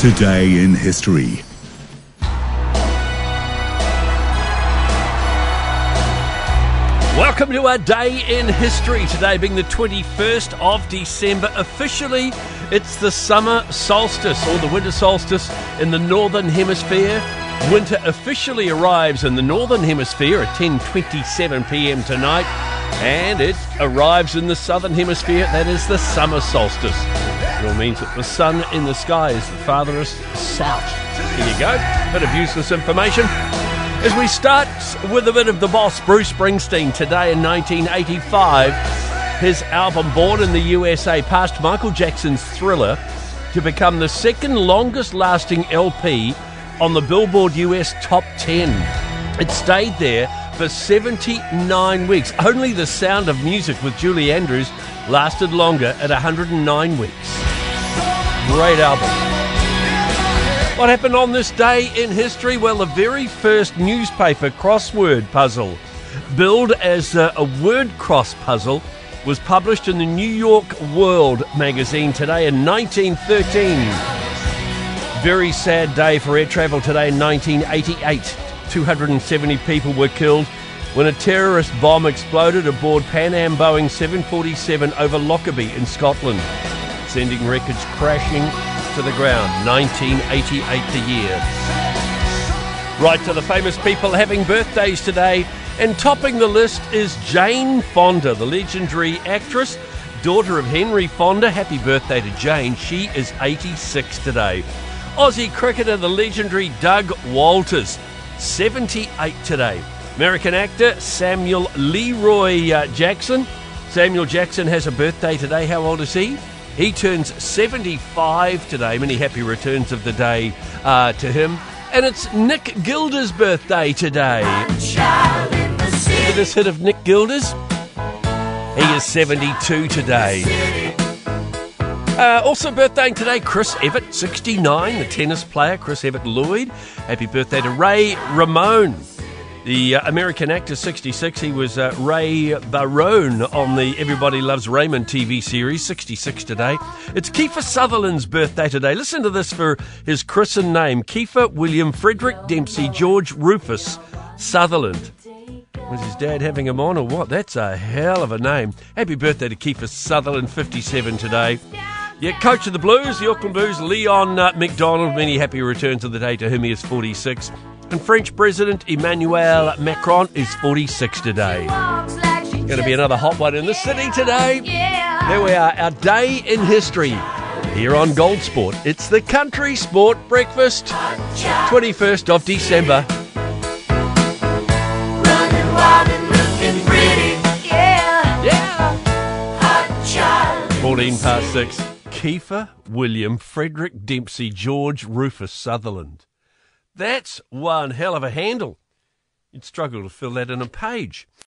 Today in history. Welcome to our day in history. Today being the 21st of December. Officially, it's the summer solstice or the winter solstice in the northern hemisphere. Winter officially arrives in the northern hemisphere at 10:27 p.m. tonight, and it arrives in the southern hemisphere. That is the summer solstice. All means that the sun in the sky is the farthest south. Here you go. Bit of useless information. As we start with a bit of the boss, Bruce Springsteen, today in 1985, his album Born in the USA passed Michael Jackson's Thriller to become the second longest lasting LP on the Billboard US Top 10. It stayed there for 79 weeks. Only The Sound of Music with Julie Andrews lasted longer at 109 weeks. Great album. What happened on this day in history? Well, the very first newspaper crossword puzzle, billed as a, word cross puzzle, was published in the New York World magazine today in 1913. Very sad day for air travel today in 1988. 270 people were killed when a terrorist bomb exploded aboard Pan Am Boeing 747 over Lockerbie in Scotland, sending records crashing to the ground. 1988 the year. Right to the famous people having birthdays today. And topping the list is Jane Fonda, the legendary actress, daughter of Henry Fonda. Happy birthday to Jane. She is 86 today. Aussie cricketer, the legendary Doug Walters, 78 today. American actor Samuel Leroy uh, Jackson. Samuel Jackson has a birthday today. How old is he? He turns 75 today. Many happy returns of the day uh, to him. And it's Nick Gilder's birthday today. Remember this hit of Nick Gilder's? He is 72 today. Uh, also birthday today, Chris Evert, 69, the tennis player, Chris Evert Lloyd. Happy birthday to Ray Romano. The uh, American actor, 66, he was uh, Ray Barone on the Everybody Loves Raymond TV series, 66 today. It's Kiefer Sutherland's birthday today. Listen to this for his christened name Kiefer William Frederick Dempsey George Rufus Sutherland. Was his dad having him on or what? That's a hell of a name. Happy birthday to Kiefer Sutherland, 57 today. Yeah, coach of the Blues, the Auckland Blues, Leon uh, MacDonald. Many happy returns of the day to whom he is 46. And French President Emmanuel Macron is 46 today. Going to be another hot one in the city today. There we are, our day in history here on Gold Sport. It's the Country Sport Breakfast, 21st of December. 14 past 6. Kiefer William Frederick Dempsey George Rufus Sutherland. That's one hell of a handle. You'd struggle to fill that in a page.